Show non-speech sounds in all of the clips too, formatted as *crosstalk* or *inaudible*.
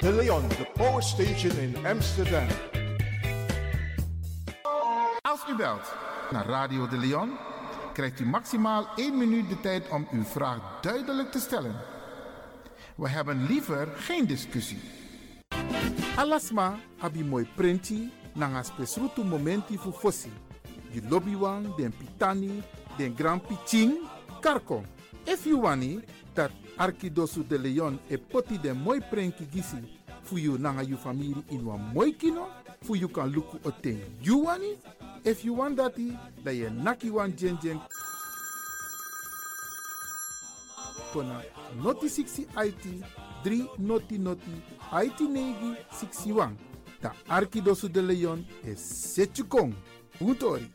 De Leon, the power station in Amsterdam. Als u belt naar Radio De Leon, krijgt u maximaal 1 minuut de tijd om uw vraag duidelijk te stellen. We hebben liever geen discussie. Alasma abi mooi printi nanga spesrutu momenti fu fossi. You lobby den pitani, den grand piching, karko. If you wani, dat Arkidosu de Leon e poti den mooi prenki gisi fu you nanga you family in wan mooi kino, fu you kan luku oten you wani. If you want dati, da ye naki wan jen jen kona noti 60 IT 3 noti noti IT negi 61. Da Arkidosu de Leon e setjukong. Utori.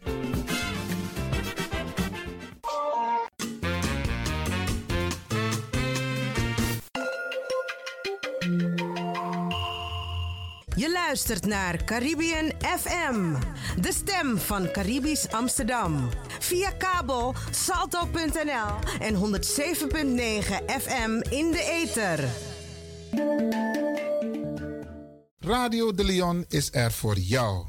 Luistert naar Caribbean FM, de stem van Caribisch Amsterdam. Via kabel salto.nl en 107.9 FM in de ether. Radio de Leon is er voor jou.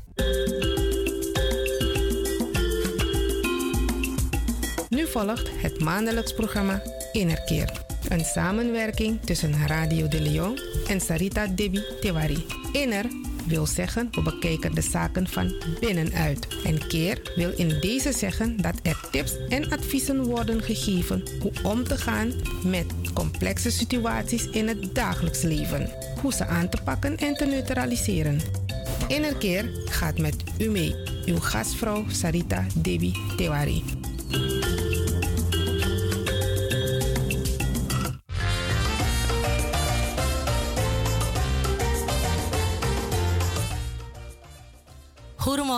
Nu volgt het maandelijks programma Innerkeer. Een samenwerking tussen Radio de Leon en Sarita Debi Tewari. Inner wil zeggen we bekijken de zaken van binnenuit. En keer wil in deze zeggen dat er tips en adviezen worden gegeven hoe om te gaan met complexe situaties in het dagelijks leven. Hoe ze aan te pakken en te neutraliseren. Innerkeer gaat met u mee. Uw gastvrouw Sarita Debi Tewari.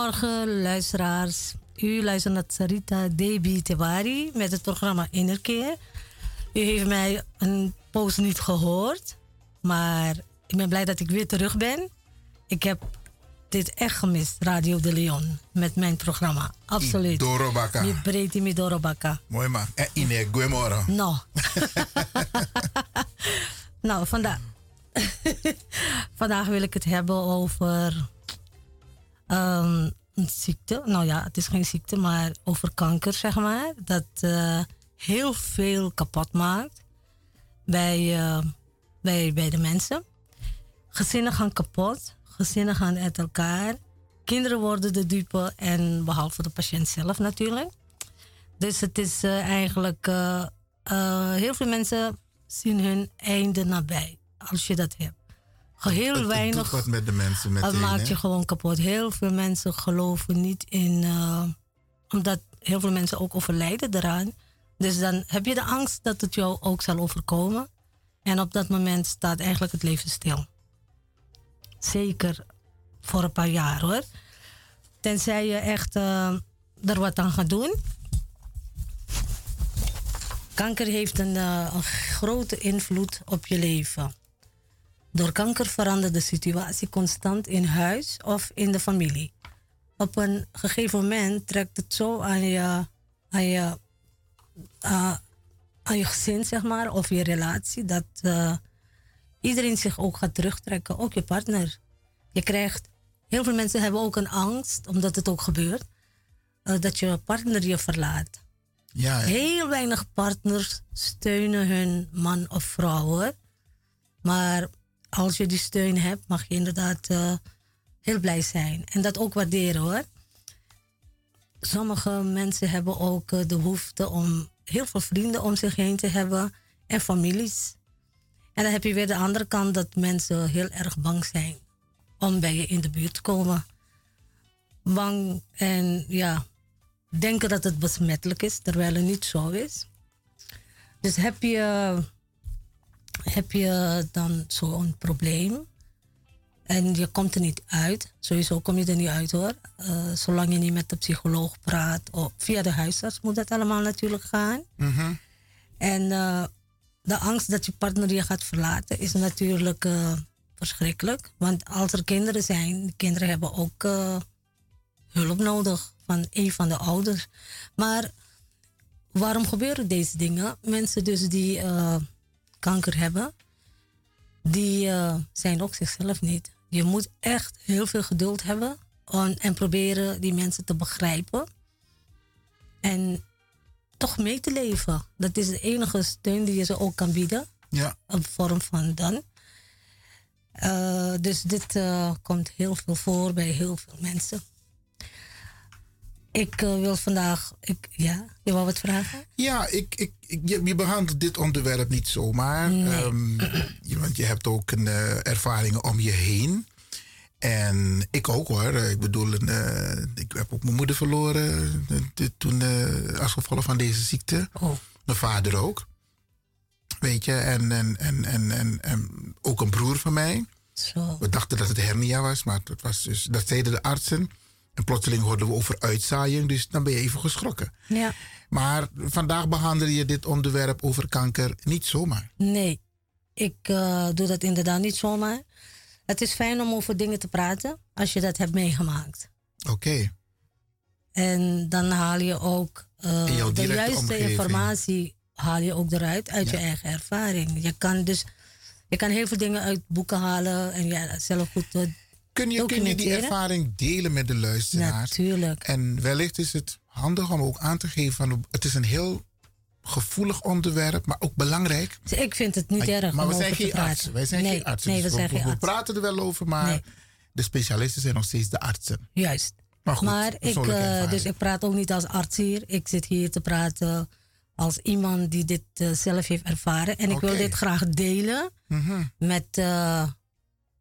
Goedemorgen, luisteraars. U luistert naar Sarita Debi Tewari met het programma Innerkeer. U heeft mij een poos niet gehoord, maar ik ben blij dat ik weer terug ben. Ik heb dit echt gemist, Radio de Leon, met mijn programma. Absoluut. Dorobaka. Mi breedte mi dorobaka. Mooi man. En ine goeiemorgen. *laughs* Nou. nou, vandaag. *laughs* vandaag wil ik het hebben over ehm, een ziekte. Nou ja, het is geen ziekte, maar over kanker, zeg maar. Dat eh, heel veel kapot maakt bij, eh, bij, bij de mensen. Gezinnen gaan kapot, gezinnen gaan uit elkaar. Kinderen worden de dupe en behalve de patiënt zelf natuurlijk. Dus het is eh, eigenlijk, heel veel mensen zien hun einde nabij, als je dat hebt. Heel Het- het weinig. wat met de mensen meteen. Het maakt je gewoon kapot. Heel veel mensen geloven niet in. eh, omdat heel veel mensen ook overlijden eraan. Dus dan heb je de angst dat het jou ook zal overkomen. En op dat moment staat eigenlijk het leven stil. Zeker voor een paar jaar hoor. Tenzij je echt eh, er wat aan gaat doen. Kanker heeft een, eh, een grote invloed op je leven. Door kanker verandert de situatie constant in huis of in de familie. Op een gegeven moment trekt het zo aan je, aan je, eh, aan je gezin, zeg maar, of je relatie, dat eh, iedereen zich ook gaat terugtrekken, ook je partner. Je krijgt, heel veel mensen hebben ook een angst, omdat het ook gebeurt, eh, dat je partner je verlaat. Ja, hè? Heel weinig partners steunen hun man of vrouw hoor. Maar als je die steun hebt, mag je inderdaad eh, heel blij zijn. En dat ook waarderen hoor. Sommige mensen hebben ook eh, de behoefte om heel veel vrienden om zich heen te hebben en families. En dan heb je weer de andere kant dat mensen heel erg bang zijn om bij je in de buurt te komen. Bang en ja, denken dat het besmettelijk is, terwijl het niet zo is. Dus heb je, heb je dan zo'n probleem en je komt er niet uit, sowieso kom je er niet uit hoor, eh, zolang je niet met de psycholoog praat of via de huisarts moet dat allemaal natuurlijk gaan. Mhm. En eh, de angst dat je partner je gaat verlaten is natuurlijk eh, verschrikkelijk. Want als er kinderen zijn, de kinderen hebben ook hulp nodig van een van de ouders. Maar waarom gebeuren deze dingen? Mensen dus die kanker hebben, die eh, zijn ook zichzelf niet. Je moet echt heel veel geduld hebben en, en proberen die mensen te begrijpen. En toch mee te leven. Dat is de enige steun die je ze ook kan bieden. Ja. Een vorm van dan. Eh, dus dit eh, komt heel veel voor bij heel veel mensen. Ik eh, wil vandaag. Ik, ja, je wou wat vragen? Ja, ik, ik, ik, je, je behandelt dit onderwerp niet zomaar. Ehm, je, want je hebt ook een, eh, ervaringen om je heen. En ik ook hoor. Eh, Ik bedoel, ik heb ook mijn moeder verloren toen, als gevolg van deze ziekte. Oh, Mijn vader ook. Weet je, en, en, en, en, en, en ook een broer van mij. zo. We dachten dat het hernia was, maar dat, was dus, dat zeiden de artsen. En plotseling hoorden we over uitzaaiing, dus dan ben je even geschrokken. Ja, Maar vandaag behandel je dit onderwerp over kanker niet zomaar. nee. Ik eh, doe dat inderdaad niet zomaar. Het is fijn om over dingen te praten als je dat hebt meegemaakt. Oké, En dan haal je ook eh, de juiste omgeving. informatie haal je ook eruit uit je eigen ervaring. Je kan dus je kan heel veel dingen uit boeken halen en ja, zelf goed kun, je, kun je die ervaring delen met de luisteraars? natuurlijk. En wellicht is het handig om ook aan te geven van het is een heel gevoelig onderwerp, maar ook belangrijk. Dus ik vind het niet Maar, erg maar we zijn geen artsen. Wij zijn nee, geen artsen. Nee, Dus we zijn we, we artsen. praten er wel over, maar Nee. de specialisten zijn nog steeds de artsen. Juist. Maar goed, maar ik, eh, dus ik praat ook niet als arts hier. Ik zit hier te praten als iemand die dit eh, zelf heeft ervaren. En ik wil dit graag delen Mhm. met, eh,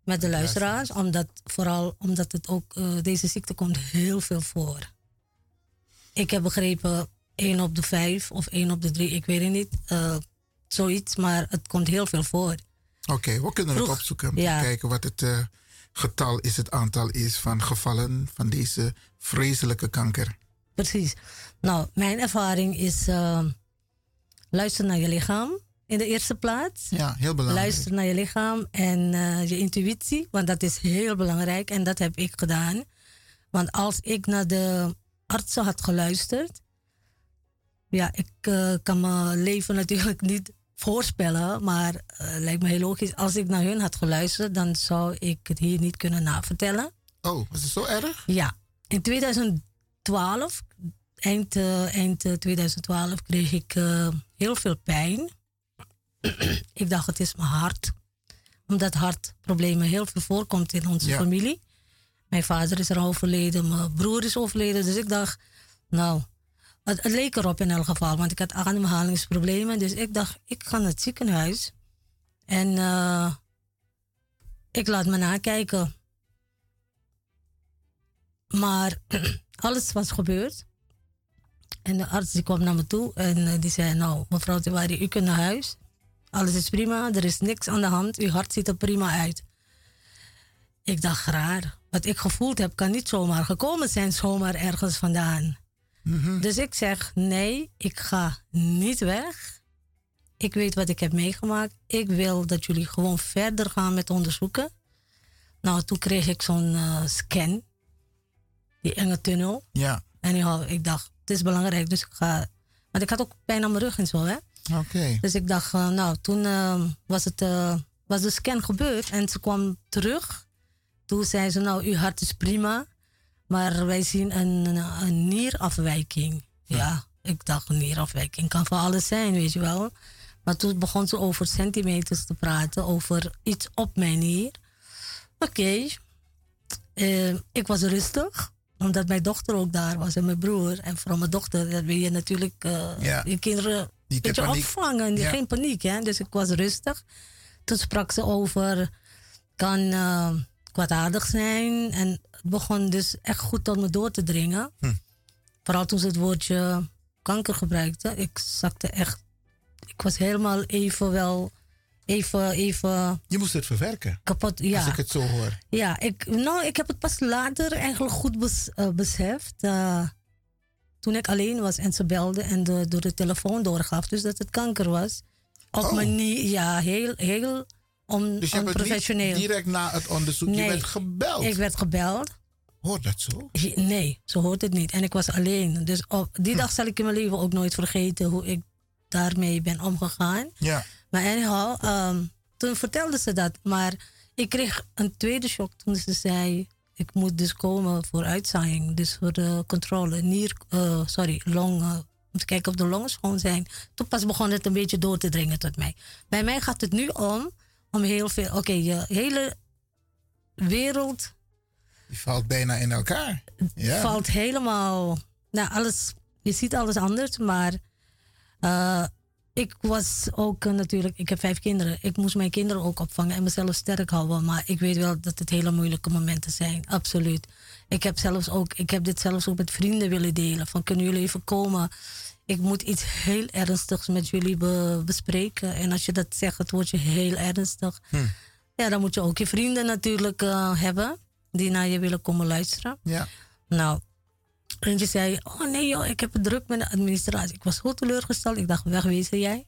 met de luisteraars. Omdat, vooral omdat het ook, eh, deze ziekte komt heel veel voor. Ik heb begrepen 1 op de 5 of 1 op de 3, ik weet het niet. eh, zoiets, maar het komt heel veel voor. Oké, we kunnen het Vroeg- opzoeken om ja. kijken wat het eh, getal is, het aantal is van gevallen van deze vreselijke kanker. Precies. Nou, mijn ervaring is luister naar je lichaam in de eerste plaats. Ja, heel belangrijk. Luister naar je lichaam en uh, je intuïtie, want dat is heel belangrijk en dat heb ik gedaan. Want als ik naar de artsen had geluisterd, ja, ik uh, kan mijn leven natuurlijk niet voorspellen, maar uh, lijkt me heel logisch. Als ik naar hun had geluisterd, dan zou ik het hier niet kunnen navertellen. Oh, was het zo erg? Ja, in 2012, eind, eind 2012, kreeg ik heel veel pijn. *clears throat* ik dacht, het is mijn hart. Omdat hartproblemen heel veel voorkomt in onze Ja. familie. Mijn vader is er overleden, mijn broer is overleden. Dus ik dacht, nou, het, het leek erop in elk geval. Want ik had ademhalingsproblemen. Dus ik dacht, ik ga naar het ziekenhuis. En uh, ik laat me nakijken. Maar *clears throat* alles was gebeurd. En de arts die kwam naar me toe en eh, die zei: Nou, mevrouw Tewari, u kunt naar huis. Alles is prima, er is niks aan de hand. Uw hart ziet er prima uit. Ik dacht raar. Wat ik gevoeld heb, kan niet zomaar gekomen zijn, zomaar ergens vandaan. Dus ik zeg: Nee, ik ga niet weg. Ik weet wat ik heb meegemaakt. Ik wil dat jullie gewoon verder gaan met onderzoeken. Nou, toen kreeg ik zo'n eh, scan. Die enge tunnel. Ja, En ik, ik dacht, het is belangrijk, dus ik ga. Want ik had ook pijn aan mijn rug en zo, hè? Oké. Dus ik dacht, nou, toen eh, was, het, eh, was de scan gebeurd en ze kwam terug. Toen zei ze, nou, uw hart is prima, maar wij zien een, een nierafwijking. Ja, ik dacht, een nierafwijking kan van alles zijn, weet je wel. Maar toen begon ze over centimeters te praten, over iets op mijn nier. Oké, Eh, ik was rustig, omdat mijn dochter ook daar was en mijn broer. En vooral mijn dochter, dat wil je natuurlijk Ja. je kinderen Niet beetje paniek. opvangen. Ja. Geen paniek, hè. Dus ik was rustig. Toen sprak ze over, kan eh, kwaadaardig zijn. En het begon dus echt goed tot me door te dringen. Hm. Vooral toen ze het woordje kanker gebruikte. Ik zakte echt, ik was helemaal even wel, even, even Je moest het verwerken, kapot. Ja. als ik het zo hoor. Ja, ik, nou, ik heb het pas later eigenlijk goed bes, eh, beseft. eh, toen ik alleen was en ze belde en de, door de telefoon doorgaf. Dus dat het kanker was. Op Oh. manier, ja, heel, heel on, Dus je hebt onprofessioneel. direct na het onderzoek, je Nee. werd gebeld. Ik werd gebeld. Hoort dat zo? Je- Nee, ze hoort het niet. En ik was alleen. Dus op die dag zal ik in mijn leven ook nooit vergeten hoe ik daarmee ben omgegaan. Ja. Maar anyhow, ehm, toen vertelde ze dat. Maar ik kreeg een tweede shock toen ze zei... ik moet dus komen voor uitzaaiing. Dus voor de controle. Nier, eh, sorry, longen. Om te kijken of de longen schoon zijn. Toen pas begon het een beetje door te dringen tot mij. Bij mij gaat het nu om... om heel veel... Oké, je hele wereld Die valt bijna in elkaar. Ja. valt helemaal. Nou, alles. Je ziet alles anders, maar. eh, ik was ook eh, natuurlijk. Ik heb vijf kinderen. Ik moest mijn kinderen ook opvangen en mezelf sterk houden. Maar ik weet wel dat het hele moeilijke momenten zijn. Absoluut. Ik heb zelfs ook. Ik heb dit zelfs ook met vrienden willen delen. Van kunnen jullie even komen? Ik moet iets heel ernstigs met jullie be- bespreken. En als je dat zegt, het wordt je heel ernstig. Ja, dan moet je ook je vrienden natuurlijk eh, hebben. Die naar je willen komen luisteren. Ja. Nou, eentje zei, oh nee joh, ik heb het druk met de administratie. Ik was zo teleurgesteld. Ik dacht, wegwezen jij?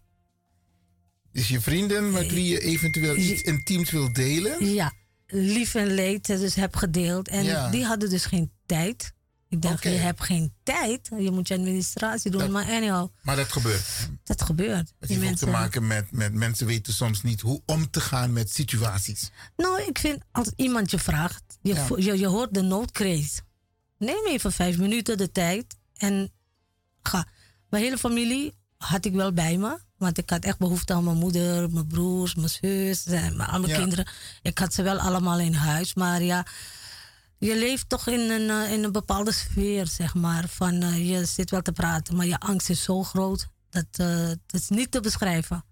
Dus je vrienden met wie je eventueel iets intiems wil delen. Ja, lief en leed dus heb gedeeld. En Ja. die hadden dus geen tijd. Ik dacht, je hebt geen tijd. Je moet je administratie doen. Dat- maar anyhow, Maar dat gebeurt. dat gebeurt. Het heeft te maken met, met mensen weten soms niet hoe om te gaan met situaties. Nou, ik vind als iemand je vraagt, je, Ja. je, je hoort de noodkreet. Neem even vijf minuten de tijd en ga. Mijn hele familie had ik wel bij me. Want ik had echt behoefte aan mijn moeder, mijn broers, mijn zus, en mijn, Ja. kinderen. Ik had ze wel allemaal in huis. Maar ja, je leeft toch in een, eh, in een bepaalde sfeer, zeg maar. Van eh, je zit wel te praten, maar je angst is zo groot. Dat, eh, dat is niet te beschrijven.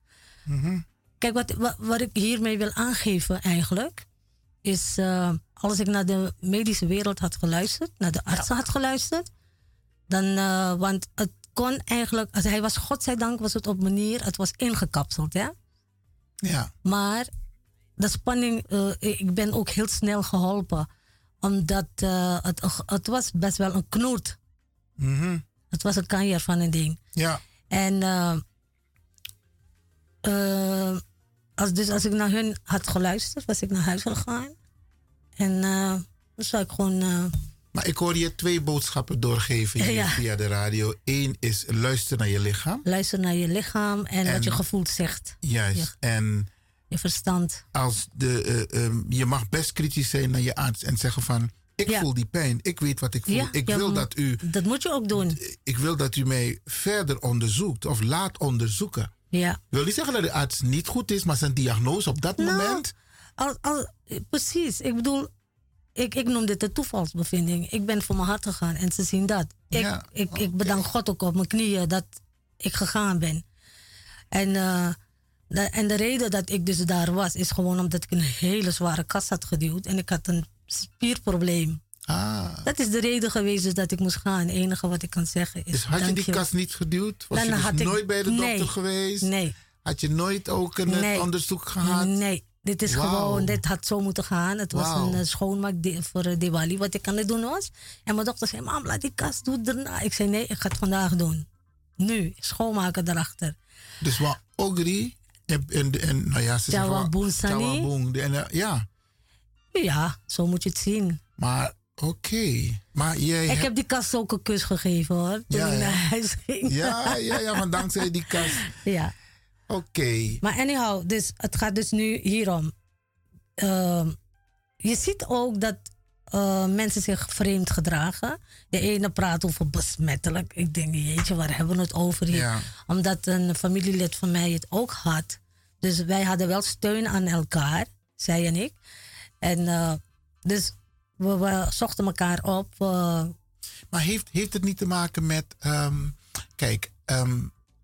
Kijk, wat, wat, wat ik hiermee wil aangeven eigenlijk, is eh, als ik naar de medische wereld had geluisterd, naar de artsen had geluisterd, dan, eh, want het kon eigenlijk, als hij was, godzijdank was het op manier, het was ingekapseld, hè. Ja. Maar de spanning, eh, ik ben ook heel snel geholpen, omdat eh, het, het was best wel een knoert. Mhm. Het was een kanjer van een ding. Ja. En als, dus als ik naar hun had geluisterd, was ik naar huis gegaan. En eh, dan zou ik gewoon. eh, Maar ik hoor je twee boodschappen doorgeven hier Ja. via de radio. Eén is luister naar je lichaam. luisteren naar je lichaam en, En- wat je gevoel zegt. Juist. En Je verstand. als de, eh, ehm, je mag best kritisch zijn naar je arts en zeggen van... Ik Ja. voel die pijn. Ik weet wat ik voel. Ja, ik wil dat u... Dat moet je ook doen. Ik wil dat u mij verder onderzoekt of laat onderzoeken. Ja. wil niet zeggen dat de arts niet goed is, maar zijn diagnose op dat Nou, moment. Al, al, precies. Ik bedoel, ik, ik noem dit een toevalsbevinding. Ik ben voor mijn hart gegaan en ze zien dat. Ik, Ja, ik, ik bedank God ook op mijn knieën dat ik gegaan ben. En eh, Da- En de reden dat ik dus daar was, is gewoon omdat ik een hele zware kast had geduwd. En ik had een spierprobleem. Ah. Dat is de reden geweest dus dat ik moest gaan. Het enige wat ik kan zeggen is. Dus had je die dankjewel. kast niet geduwd? Was Dan je dus ik- nooit bij de nee. dokter geweest? Nee. Had je nooit ook een Nee. onderzoek gehad? Nee, dit is gewoon, dit had zo moeten gaan. Het was een eh, schoonmaak voor eh, Diwali, wat ik aan het doen was. En mijn dochter zei, mam, laat die kast doen. Ik zei, nee, ik ga het vandaag doen. Nu, schoonmaken erachter. Dus wat Ogri en, en, en nou ja, ze eh, Ja, Ja, zo moet je het zien. maar oké. Maar jij Ik hebt- heb die kast ook een kus gegeven hoor, toen Ja, ik ja. naar huis ging. Ja, ja, ja, want dankzij die kast. *laughs* ja. Oké. Maar anyhow, dus het gaat dus nu hierom. Ehm, je ziet ook dat eh, mensen zich vreemd gedragen. De ene praat over besmettelijk. Ik denk, jeetje, waar hebben we het over hier? Ja. Omdat een familielid van mij het ook had. Dus wij hadden wel steun aan elkaar, zij en ik. En eh, dus we, we zochten elkaar op. eh, Maar heeft, heeft het niet te maken met. ehm, kijk, ehm,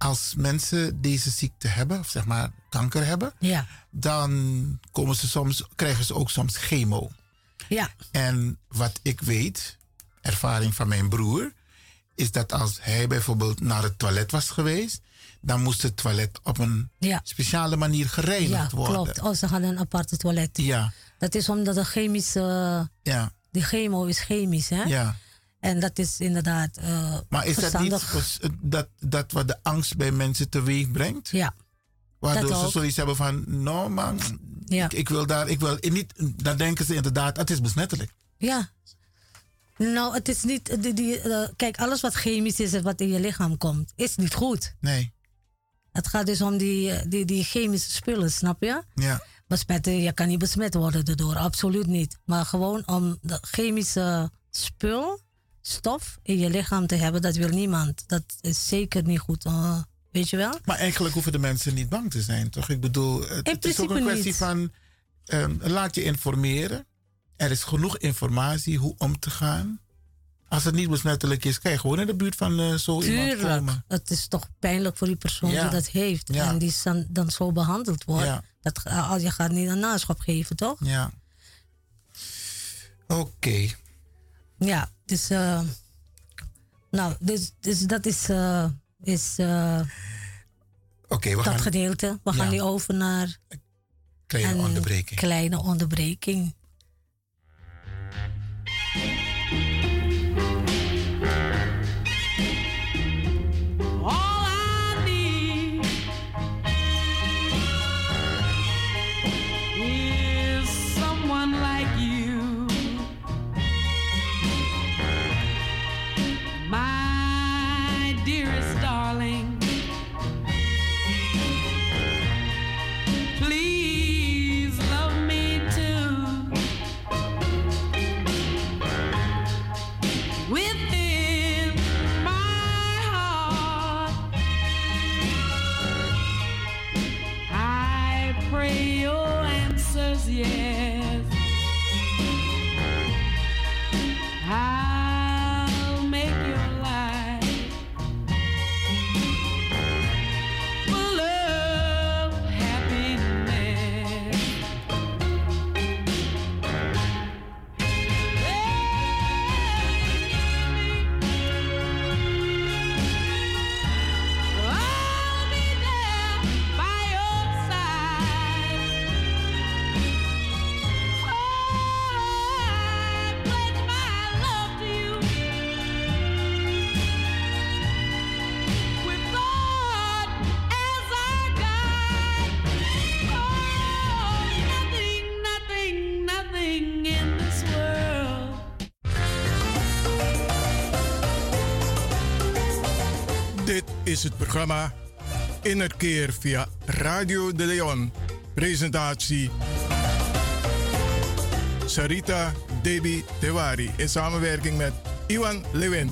als mensen deze ziekte hebben, of zeg maar kanker hebben, ja, dan komen ze soms, krijgen ze ook soms chemo. ja, En wat ik weet, ervaring van mijn broer, is dat als hij bijvoorbeeld naar het toilet was geweest, dan moest het toilet op een ja. speciale manier gereinigd Ja, worden. klopt. Oh, ze hadden een aparte toilet. Ja, Dat is omdat de chemische... ja, Die chemo is chemisch, hè? ja. En dat is inderdaad eh Maar is dat niet verstandig. vers- dat, dat wat de angst bij mensen teweeg brengt? Ja, Waardoor dat ze zoiets hebben van, nou man, ja, ik, ik wil daar, ik wil niet, dan denken ze inderdaad, het is besmettelijk. ja. Nou, het is niet... Die, die, eh, kijk, alles wat chemisch is en wat in je lichaam komt, is niet goed. Nee, Het gaat dus om die, eh, die, die chemische spullen, snap je? ja, Besmetten, je kan niet besmet worden daardoor, absoluut niet. Maar gewoon om de chemische spul, stof in je lichaam te hebben, dat wil niemand. Dat is zeker niet goed. eh, weet je wel? maar eigenlijk hoeven de mensen niet bang te zijn, toch? Ik bedoel, het, is ook een kwestie niet. van, ehm, laat je informeren. Er is genoeg informatie hoe om te gaan. Als het niet besmettelijk is, kan je gewoon in de buurt van eh, zo iemand komen. Het is toch pijnlijk voor die persoon Ja. die dat heeft. Ja. En die dan, dan zo behandeld wordt. Ja. Dat, eh, als je gaat niet een naschap geven, toch? Ja. Oké. Ja, dus... eh, nou, dus, dus dat is, eh, is eh, Oké, we dat gaan gedeelte. We Ja. gaan nu over naar kleine een onderbreken. kleine onderbreking. Het programma Innerkeer via Radio de Leon. Presentatie Sarita Debi Tewari in samenwerking met Iwan Lewin.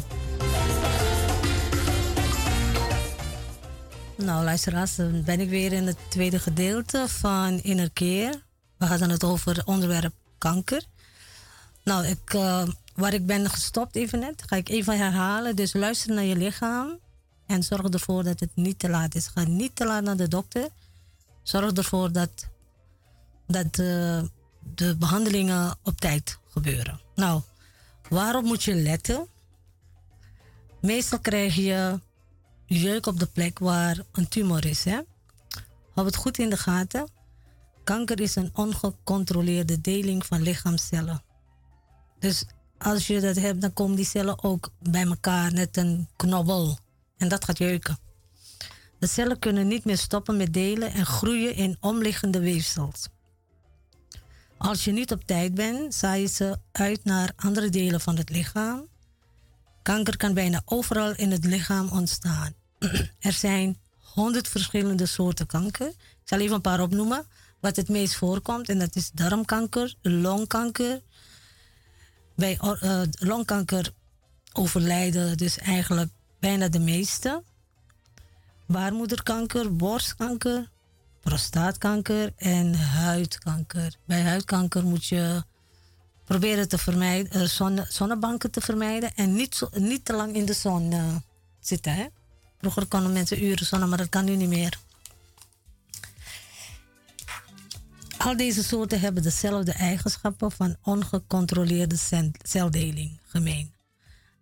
Nou, luisteraars, dan ben ik weer in het tweede gedeelte van Innerkeer. We hadden het over het onderwerp kanker. Nou, ik, eh, waar ik ben gestopt even net, ga ik even herhalen. Dus luister naar je lichaam en zorg ervoor dat het niet te laat is. Ga niet te laat naar de dokter. Zorg ervoor dat, dat de, de behandelingen op tijd gebeuren. Nou, waarop moet je letten? Meestal krijg je jeuk op de plek waar een tumor is. Hè? Hou het goed in de gaten. Kanker is een ongecontroleerde deling van lichaamcellen. Dus als je dat hebt, dan komen die cellen ook bij elkaar, net een knobbel. En dat gaat jeuken. De cellen kunnen niet meer stoppen met delen en groeien in omliggende weefsels. Als je niet op tijd bent, zaai je ze uit naar andere delen van het lichaam. Kanker kan bijna overal in het lichaam ontstaan. *clears throat* er zijn honderd verschillende soorten kanker. Ik zal even een paar opnoemen. Wat het meest voorkomt, en dat is darmkanker, longkanker. Bij uh, longkanker overlijden dus eigenlijk bijna de meeste. Baarmoederkanker, borstkanker, prostaatkanker en huidkanker. Bij huidkanker moet je proberen te vermijden, zonne, zonnebanken te vermijden en niet, zo, niet te lang in de zon uh, zitten. Hè? Vroeger konden mensen uren zonnen, maar dat kan nu niet meer. Al deze soorten hebben dezelfde eigenschappen van ongecontroleerde celdeling gemeen.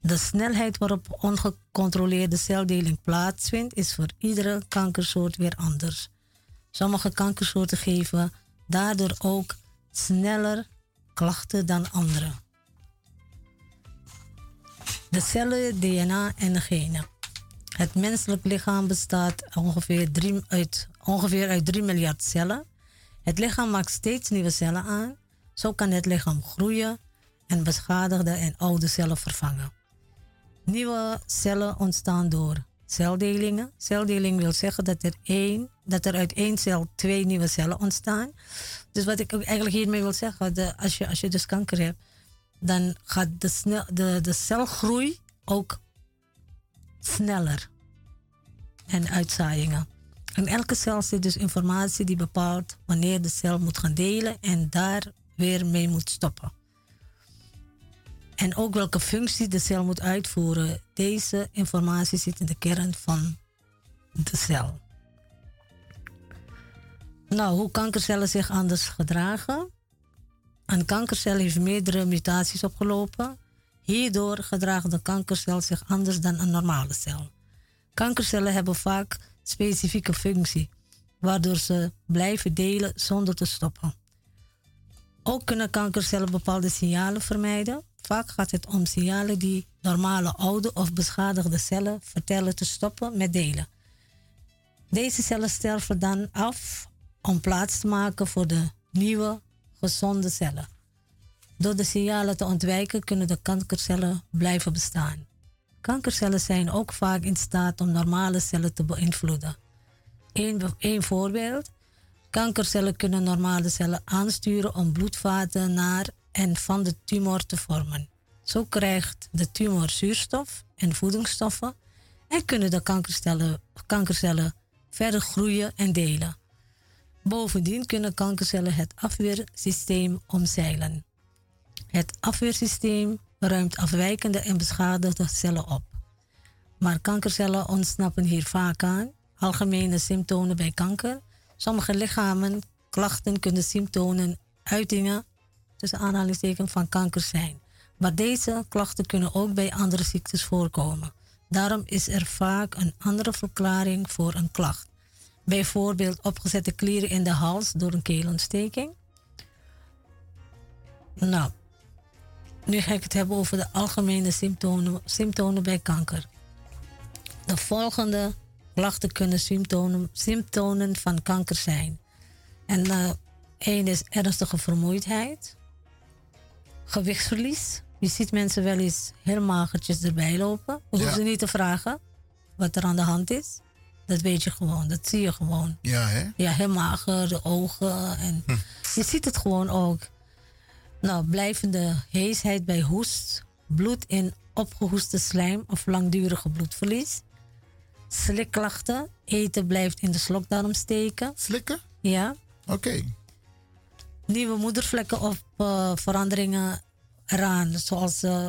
De snelheid waarop ongecontroleerde celdeling plaatsvindt is voor iedere kankersoort weer anders. Sommige kankersoorten geven daardoor ook sneller klachten dan andere. De cellen, DNA en de genen. Het menselijk lichaam bestaat ongeveer, uit, ongeveer uit 3 miljard cellen. Het lichaam maakt steeds nieuwe cellen aan. Zo kan het lichaam groeien en beschadigde en oude cellen vervangen. Nieuwe cellen ontstaan door celdelingen. Celdeling wil zeggen dat er, één, dat er uit één cel twee nieuwe cellen ontstaan. Dus wat ik eigenlijk hiermee wil zeggen, als, je, als je dus kanker hebt, dan gaat de, snel, de, de celgroei ook sneller. En uitzaaiingen. In elke cel zit dus informatie die bepaalt wanneer de cel moet gaan delen en daar weer mee moet stoppen. En ook welke functie de cel moet uitvoeren. Deze informatie zit in de kern van de cel. Nou, hoe kankercellen zich anders gedragen? Een kankercel heeft meerdere mutaties opgelopen. Hierdoor gedraagt de kankercel zich anders dan een normale cel. Kankercellen hebben vaak specifieke functie, waardoor ze blijven delen zonder te stoppen. Ook kunnen kankercellen bepaalde signalen vermijden. Vaak gaat het om signalen die normale oude of beschadigde cellen vertellen te stoppen met delen. Deze cellen sterven dan af om plaats te maken voor de nieuwe, gezonde cellen. Door de signalen te ontwijken kunnen de kankercellen blijven bestaan. Kankercellen zijn ook vaak in staat om normale cellen te beïnvloeden. Een, voorbeeld. Kankercellen kunnen normale cellen aansturen om bloedvaten naar en van de tumor te vormen. Zo krijgt de tumor zuurstof en voedingsstoffen en kunnen de kankercellen, kankercellen verder groeien en delen. Bovendien kunnen kankercellen het afweersysteem omzeilen. Het afweersysteem ruimt afwijkende en beschadigde cellen op. Maar kankercellen ontsnappen hier vaak aan. Algemene symptomen bij kanker. Sommige lichamen, klachten kunnen symptomen, uitingen, tussen aanhalingstekens van kanker zijn. Maar deze klachten kunnen ook bij andere ziektes voorkomen. Daarom is er vaak een andere verklaring voor een klacht. Bijvoorbeeld opgezette klieren in de hals door een keelontsteking. Nou, nu ga ik het hebben over de algemene symptomen, symptomen bij kanker. De volgende klachten kunnen symptomen, symptomen van kanker zijn. En uh, één is ernstige vermoeidheid, gewichtsverlies. Je ziet mensen wel eens heel magertjes erbij lopen. We hoeven ze niet te vragen wat er aan de hand is. Dat weet je gewoon, dat zie je gewoon. Ja, hè? Ja, heel mager, de ogen. En hm. Je ziet het gewoon ook. Nou, blijvende heesheid bij hoest, bloed in opgehoeste slijm of langdurige bloedverlies. Slikklachten, eten blijft in de slokdarm steken. Slikken? Ja. Oké. Nieuwe moedervlekken of uh, veranderingen eraan, zoals uh,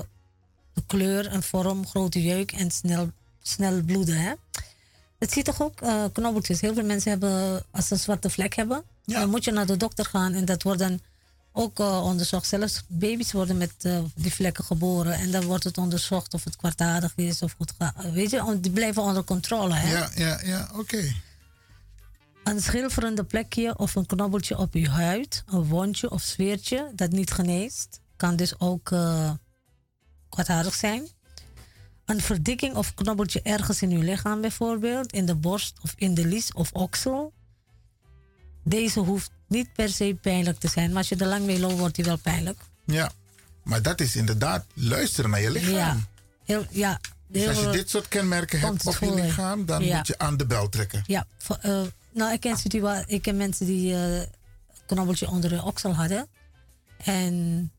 de kleur en vorm, grote jeuk en snel, snel bloeden. Hè? het ziet toch ook uh, knobbeltjes. Heel veel mensen hebben, als ze een zwarte vlek hebben, dan moet je naar de dokter gaan en dat wordt dan ook uh, onderzocht. Zelfs baby's worden met uh, die vlekken geboren en dan wordt het onderzocht of het kwartadig is of goed gaat. Weet je, die blijven onder controle. Hè? Ja, ja, ja, oké. Een schilferende plekje of een knobbeltje op uw huid, een wondje of sfeertje dat niet geneest, kan dus ook uh, kwaadaardig zijn. Een verdikking of knobbeltje ergens in uw lichaam bijvoorbeeld, in de borst of in de lies of oksel. Deze hoeft niet per se pijnlijk te zijn, maar als je er lang mee loopt, wordt die wel pijnlijk. Ja, maar dat is inderdaad luisteren naar je lichaam. Ja, heel, ja. Dus als je dit soort kenmerken hebt op je lichaam, dan moet je aan de bel trekken. Ja, uh, nou, ik ken, situatie, ik ken mensen die uh, knobbeltje onder de oksel hadden. En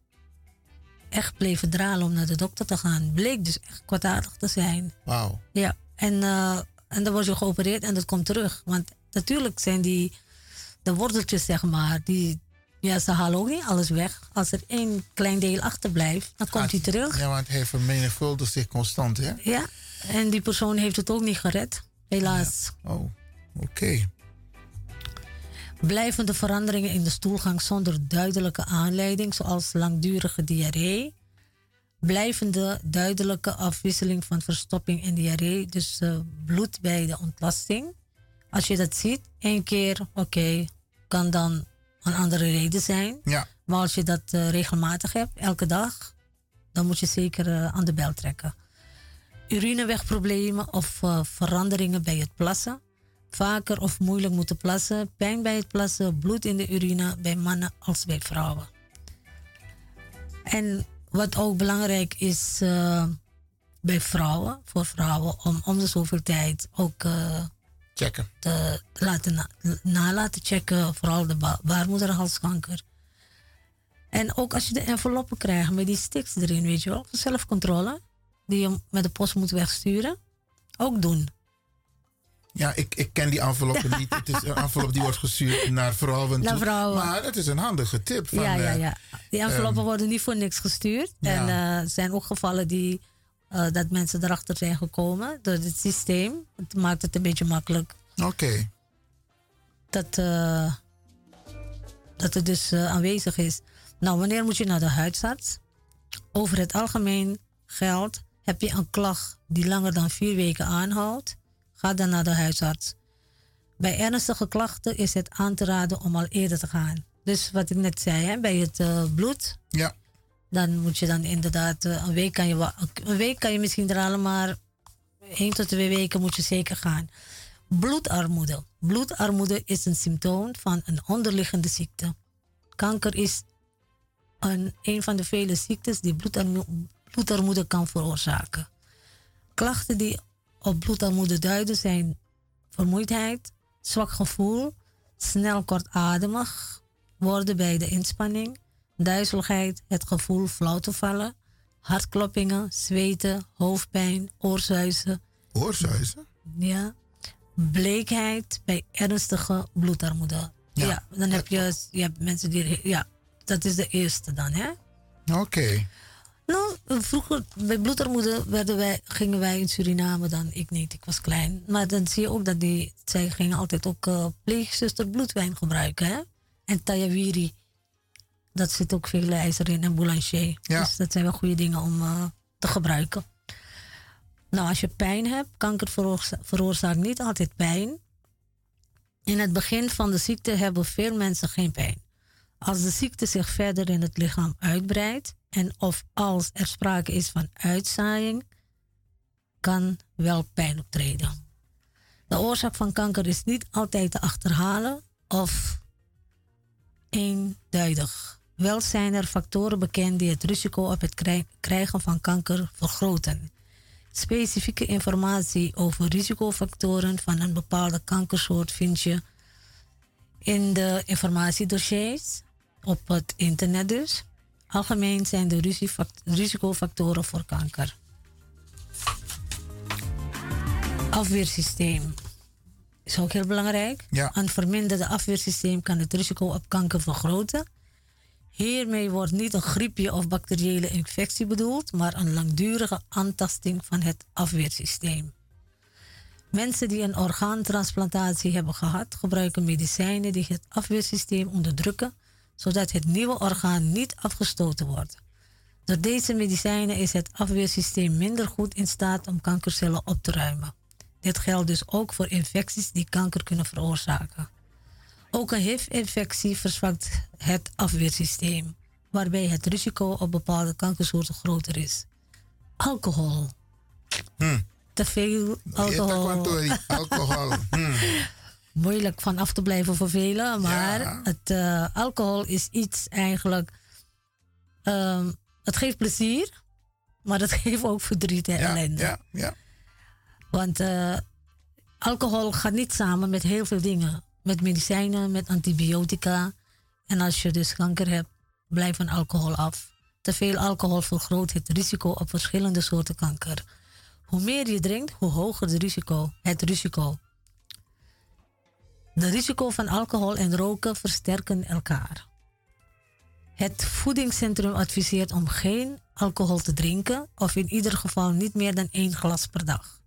echt bleven dralen om naar de dokter te gaan. Bleek dus echt kwaadaardig te zijn. Wauw. Ja, en, uh, en dan wordt je geopereerd en dat komt terug. Want natuurlijk zijn die, de worteltjes, zeg maar, die, ja, ze halen ook niet alles weg. Als er één klein deel achterblijft, dan komt hij terug. Ja, want hij vermenigvuldigt zich constant, hè? Ja, en die persoon heeft het ook niet gered, helaas. Oh, oké. Blijvende veranderingen in de stoelgang zonder duidelijke aanleiding, zoals langdurige diarree. Blijvende duidelijke afwisseling van verstopping en diarree, dus uh, bloed bij de ontlasting. Als je dat ziet, één keer, oké, kan dan een andere reden zijn. Ja. Maar als je dat uh, regelmatig hebt, elke dag, dan moet je zeker uh, aan de bel trekken. Urinewegproblemen of veranderingen bij het plassen vaker of moeilijk moeten plassen, pijn bij het plassen, bloed in de urine bij mannen als bij vrouwen. En wat ook belangrijk is uh, bij vrouwen, voor vrouwen, om om de zoveel tijd ook uh, checken. te laten na, na, laten checken, vooral de ba baarmoederhalskanker. En ook als je de enveloppen krijgt met die sticks erin, weet je wel, zelfcontrole, die je met de post moet wegsturen, ook doen. Ja, ik, ik ken die enveloppen niet. Het is een envelop die wordt gestuurd naar vrouwen. Naar vrouwen. Maar het is een handige tip. Van, ja, ja, ja. Die enveloppen um, worden niet voor niks gestuurd. Ja. En uh, er zijn ook gevallen die, uh, dat mensen erachter zijn gekomen door het systeem. Het maakt het een beetje makkelijk. Oké. Okay. Dat, uh, dat het dus aanwezig is. Nou, wanneer moet je naar de huisarts? Over het algemeen geldt, heb je een klacht die langer dan vier weken aanhoudt Ga dan naar de huisarts. Bij ernstige klachten is het aan te raden om al eerder te gaan. Dus wat ik net zei, hè, bij het uh, bloed. Ja. Dan moet je dan inderdaad, uh, een, week kan je, een week kan je misschien dralen, maar één tot twee weken moet je zeker gaan. Bloedarmoede. Bloedarmoede is een symptoom van een onderliggende ziekte. Kanker is een, een van de vele ziektes die bloedarmoede, bloedarmoede kan veroorzaken. Klachten die op bloedarmoede duiden zijn vermoeidheid, zwak gevoel, snel kortademig worden bij de inspanning, duizeligheid, het gevoel flauw te vallen, hartkloppingen, zweten, hoofdpijn, oorzuizen. Oorzuizen? Ja. Bleekheid bij ernstige bloedarmoede. Ja, dan heb je, je hebt mensen die. Ja, dat is de eerste dan, hè? Oké. Okay. Nou, vroeger bij bloedarmoede werden wij, gingen wij in Suriname dan. Ik niet, ik was klein. Maar dan zie je ook dat die, zij gingen altijd ook uh, pleegzuster bloedwijn gebruiken. Hè? En tayawiri. Dat zit ook veel ijzer in en boulanger. Ja. Dus dat zijn wel goede dingen om uh, te gebruiken. Nou, als je pijn hebt, kanker veroorzaakt niet altijd pijn. In het begin van de ziekte hebben veel mensen geen pijn. Als de ziekte zich verder in het lichaam uitbreidt, en of als er sprake is van uitzaaiing, kan wel pijn optreden. De oorzaak van kanker is niet altijd te achterhalen of eenduidig. Wel zijn er factoren bekend die het risico op het krijgen van kanker vergroten. Specifieke informatie over risicofactoren van een bepaalde kankersoort vind je in de informatiedossiers op het internet dus. Algemeen zijn de risicofactoren voor kanker. Afweersysteem is ook heel belangrijk. Ja. Een verminderde afweersysteem kan het risico op kanker vergroten. Hiermee wordt niet een griepje of bacteriële infectie bedoeld, maar een langdurige aantasting van het afweersysteem. Mensen die een orgaantransplantatie hebben gehad, gebruiken medicijnen die het afweersysteem onderdrukken, zodat het nieuwe orgaan niet afgestoten wordt. Door deze medicijnen is het afweersysteem minder goed in staat om kankercellen op te ruimen. Dit geldt dus ook voor infecties die kanker kunnen veroorzaken. Ook een HIV-infectie verzwakt het afweersysteem, waarbij het risico op bepaalde kankersoorten groter is. Alcohol. Hm. Te veel alcohol. alcohol. Hm. *laughs* Moeilijk van af te blijven voor velen, maar Ja. het, eh, alcohol is iets eigenlijk. ehm, het geeft plezier, maar het *laughs* geeft ook verdriet en Ja, ellende. ja, ja. Want eh, alcohol gaat niet samen met heel veel dingen. Met medicijnen, met antibiotica. En als je dus kanker hebt, blijf van alcohol af. Te veel alcohol vergroot het risico op verschillende soorten kanker. Hoe meer je drinkt, hoe hoger het risico. Het risico. De risico van alcohol en roken versterken elkaar. Het voedingscentrum adviseert om geen alcohol te drinken of in ieder geval niet meer dan één glas per dag.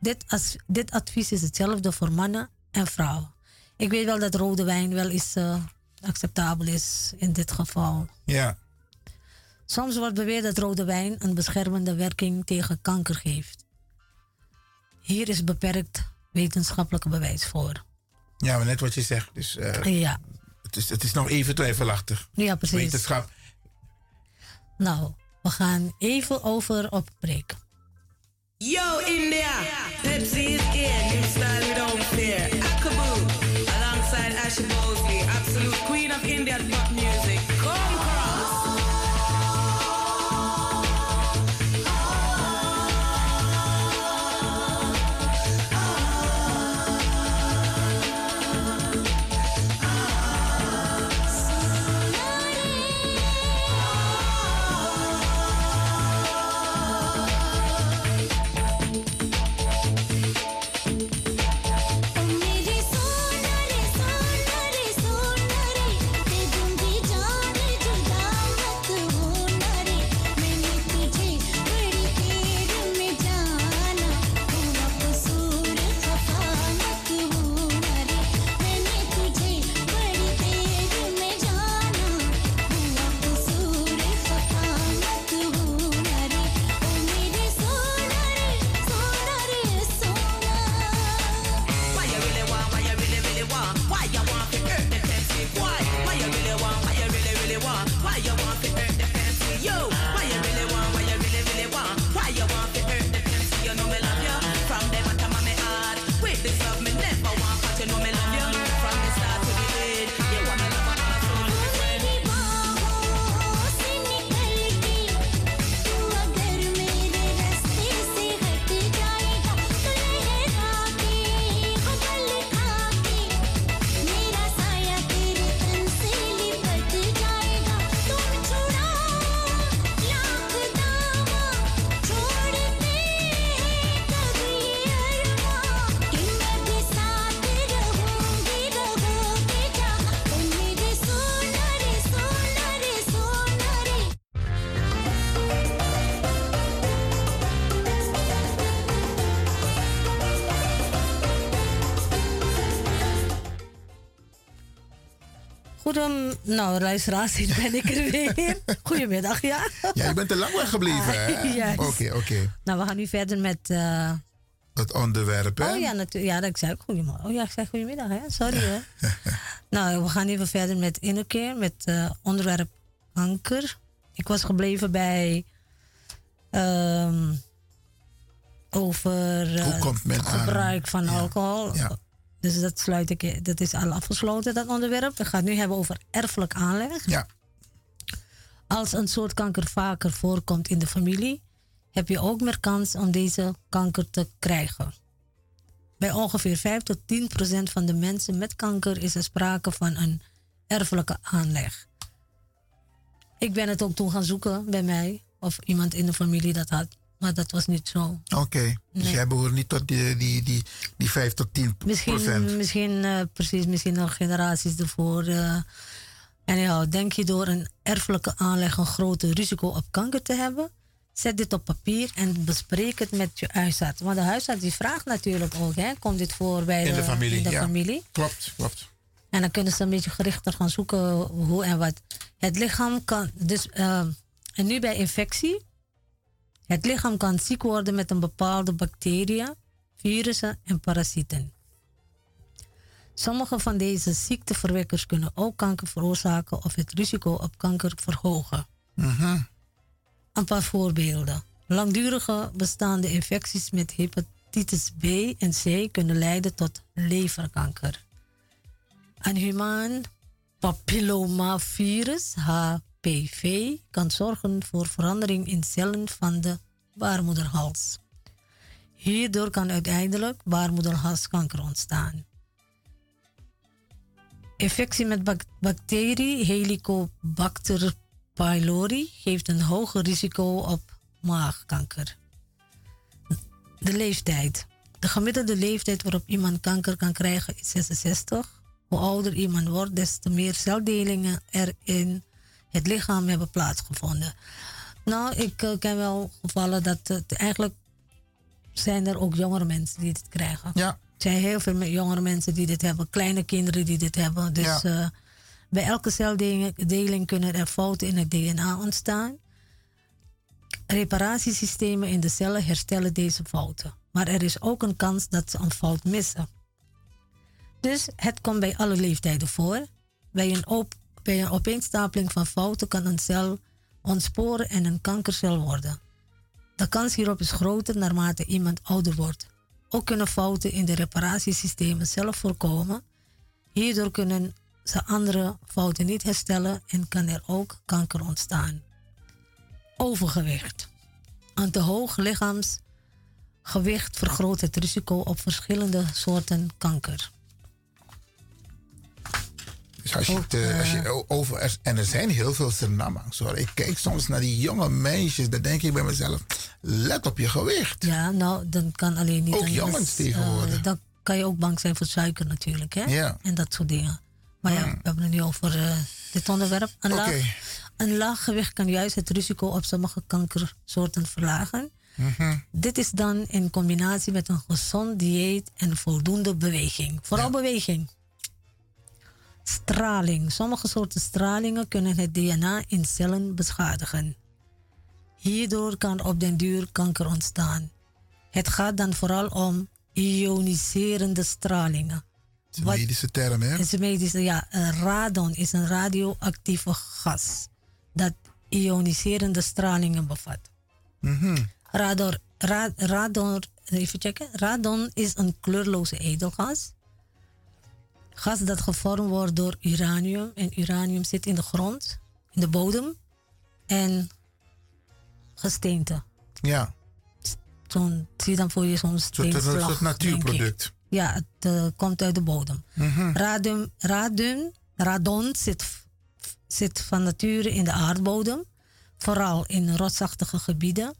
Dit, as- dit advies is hetzelfde voor mannen en vrouwen. Ik weet wel dat rode wijn wel eens eh, acceptabel is in dit geval. Ja. Soms wordt beweerd dat rode wijn een beschermende werking tegen kanker heeft. Hier is beperkt wetenschappelijk bewijs voor. Ja, maar net wat je zegt. Dus, eh, Ja, het, is, het is nog even twijfelachtig. ja precies. Wetenschap. Nou, we gaan even over op break. Yo, India! Pepsi is in. Nou luisteraars, hier ben ik er weer. *laughs* Goedemiddag, ja. Ja, je bent te lang weggebleven, *laughs* hè? Juist. Oké, oké. Nou, we gaan nu verder met... eh, Het onderwerp, hè? Oh ja, natuurlijk. Ja, dat ik zei ook goedemorgen. Oh ja, ik zei goedemiddag, hè? Sorry, *laughs* hè? nou, we gaan even verder met innerkeer, met eh, onderwerp kanker. Ik was gebleven bij... ehm, over eh, Hoe komt men het aan- gebruik van alcohol. Ja. Dus dat sluit ik, dat is al afgesloten, dat onderwerp. We gaan het nu hebben over erfelijk aanleg. Ja. Als een soort kanker vaker voorkomt in de familie, heb je ook meer kans om deze kanker te krijgen. Bij ongeveer 5 tot 10 procent van de mensen met kanker is er sprake van een erfelijke aanleg. Ik ben het ook toen gaan zoeken bij mij, of iemand in de familie dat had. Maar dat was niet zo. Oké. Dus Nee. jij behoort niet tot die, die, die, die 5 tot 10 Misschien, procent. misschien eh, precies, misschien nog generaties ervoor. eh. en ja, denk je door een erfelijke aanleg een groter risico op kanker te hebben? Zet dit op papier en bespreek het met je huisarts. Want de huisarts die vraagt natuurlijk ook, hè, komt dit voor bij In de familie. in de ja. familie? Klopt, klopt. En dan kunnen ze een beetje gerichter gaan zoeken hoe en wat. Het lichaam kan, dus, eh, en nu bij infectie. Het lichaam kan ziek worden met een bepaalde bacteriën, virussen en parasieten. Sommige van deze ziekteverwekkers kunnen ook kanker veroorzaken of het risico op kanker verhogen. Een paar voorbeelden. Langdurige bestaande infecties met hepatitis B en C kunnen leiden tot leverkanker. Een humaan papillomavirus, HPV, kan zorgen voor verandering in cellen van de baarmoederhals. Hierdoor kan uiteindelijk baarmoederhalskanker ontstaan. Infectie met bacterie Helicobacter pylori geeft een hoger risico op maagkanker. De leeftijd. De gemiddelde leeftijd waarop iemand kanker kan krijgen is 66. Hoe ouder iemand wordt, des te meer celdelingen er in het lichaam hebben plaatsgevonden. Nou, ik eh, ken wel gevallen dat het eigenlijk zijn er ook jongere mensen die dit krijgen. Ja, Er zijn heel veel jongere mensen die dit hebben, kleine kinderen die dit hebben. Dus Ja. eh, bij elke celdeling deling kunnen er fouten in het DNA ontstaan. Reparatiesystemen in de cellen herstellen deze fouten. Maar er is ook een kans dat ze een fout missen. Dus het komt bij alle leeftijden voor. Bij een, op, bij een opeenstapeling van fouten kan een cel ontsporen en een kankercel worden. De kans hierop is groter naarmate iemand ouder wordt. Ook kunnen fouten in de reparatiesystemen zelf voorkomen. Hierdoor kunnen ze andere fouten niet herstellen en kan er ook kanker ontstaan. Overgewicht. Een te hoog lichaamsgewicht vergroot het risico op verschillende soorten kanker. Dus als je, eh, als over, er- en er zijn heel veel Surinamangs hoor. Ik kijk soms naar die jonge meisjes, dan denk ik bij mezelf, let op je gewicht. Ja, nou, dan kan alleen niet. Ook jongens eh, tegenwoordig. dan kan je ook bang zijn voor suiker natuurlijk, hè? Ja. En dat soort dingen. Maar ja, we hebben het nu over eh, dit onderwerp. Een, Oké. laag, een laag gewicht kan juist het risico op sommige kankersoorten verlagen. Mhm. Dit is dan in combinatie met een gezond dieet en voldoende beweging. Vooral beweging. Straling. Sommige soorten stralingen kunnen het DNA in cellen beschadigen. Hierdoor kan op den duur kanker ontstaan. Het gaat dan vooral om ioniserende stralingen. Dat is een medische term, hè? Het is een medische, ja, radon is een radioactieve gas dat ioniserende stralingen bevat. Radon, ra- radon, even checken. Radon is een kleurloze edelgas. Gas dat gevormd wordt door uranium. En uranium zit in de grond, in de bodem en gesteente. Ja, Zo'n, zie je dan voor je zo'n steenslag, denk ik. natuurproduct. Ja, het eh, komt uit de bodem. Radium, radium, radon zit, zit van nature in de aardbodem, vooral in rotsachtige gebieden.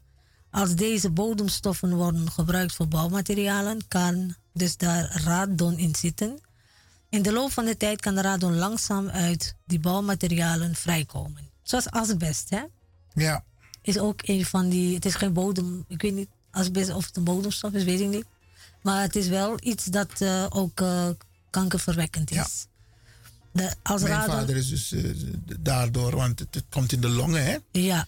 Als deze bodemstoffen worden gebruikt voor bouwmaterialen, kan dus daar radon in zitten. In de loop van de tijd kan de radon langzaam uit die bouwmaterialen vrijkomen. Zoals asbest, hè? Ja, is ook een van die. Het is geen bodem. Ik weet niet asbest of het een bodemstof is, weet ik niet. Maar het is wel iets dat eh, ook eh, kankerverwekkend is. Ja. De, als mijn radon, vader is dus eh, daardoor, want het, het komt in de longen, hè? Ja,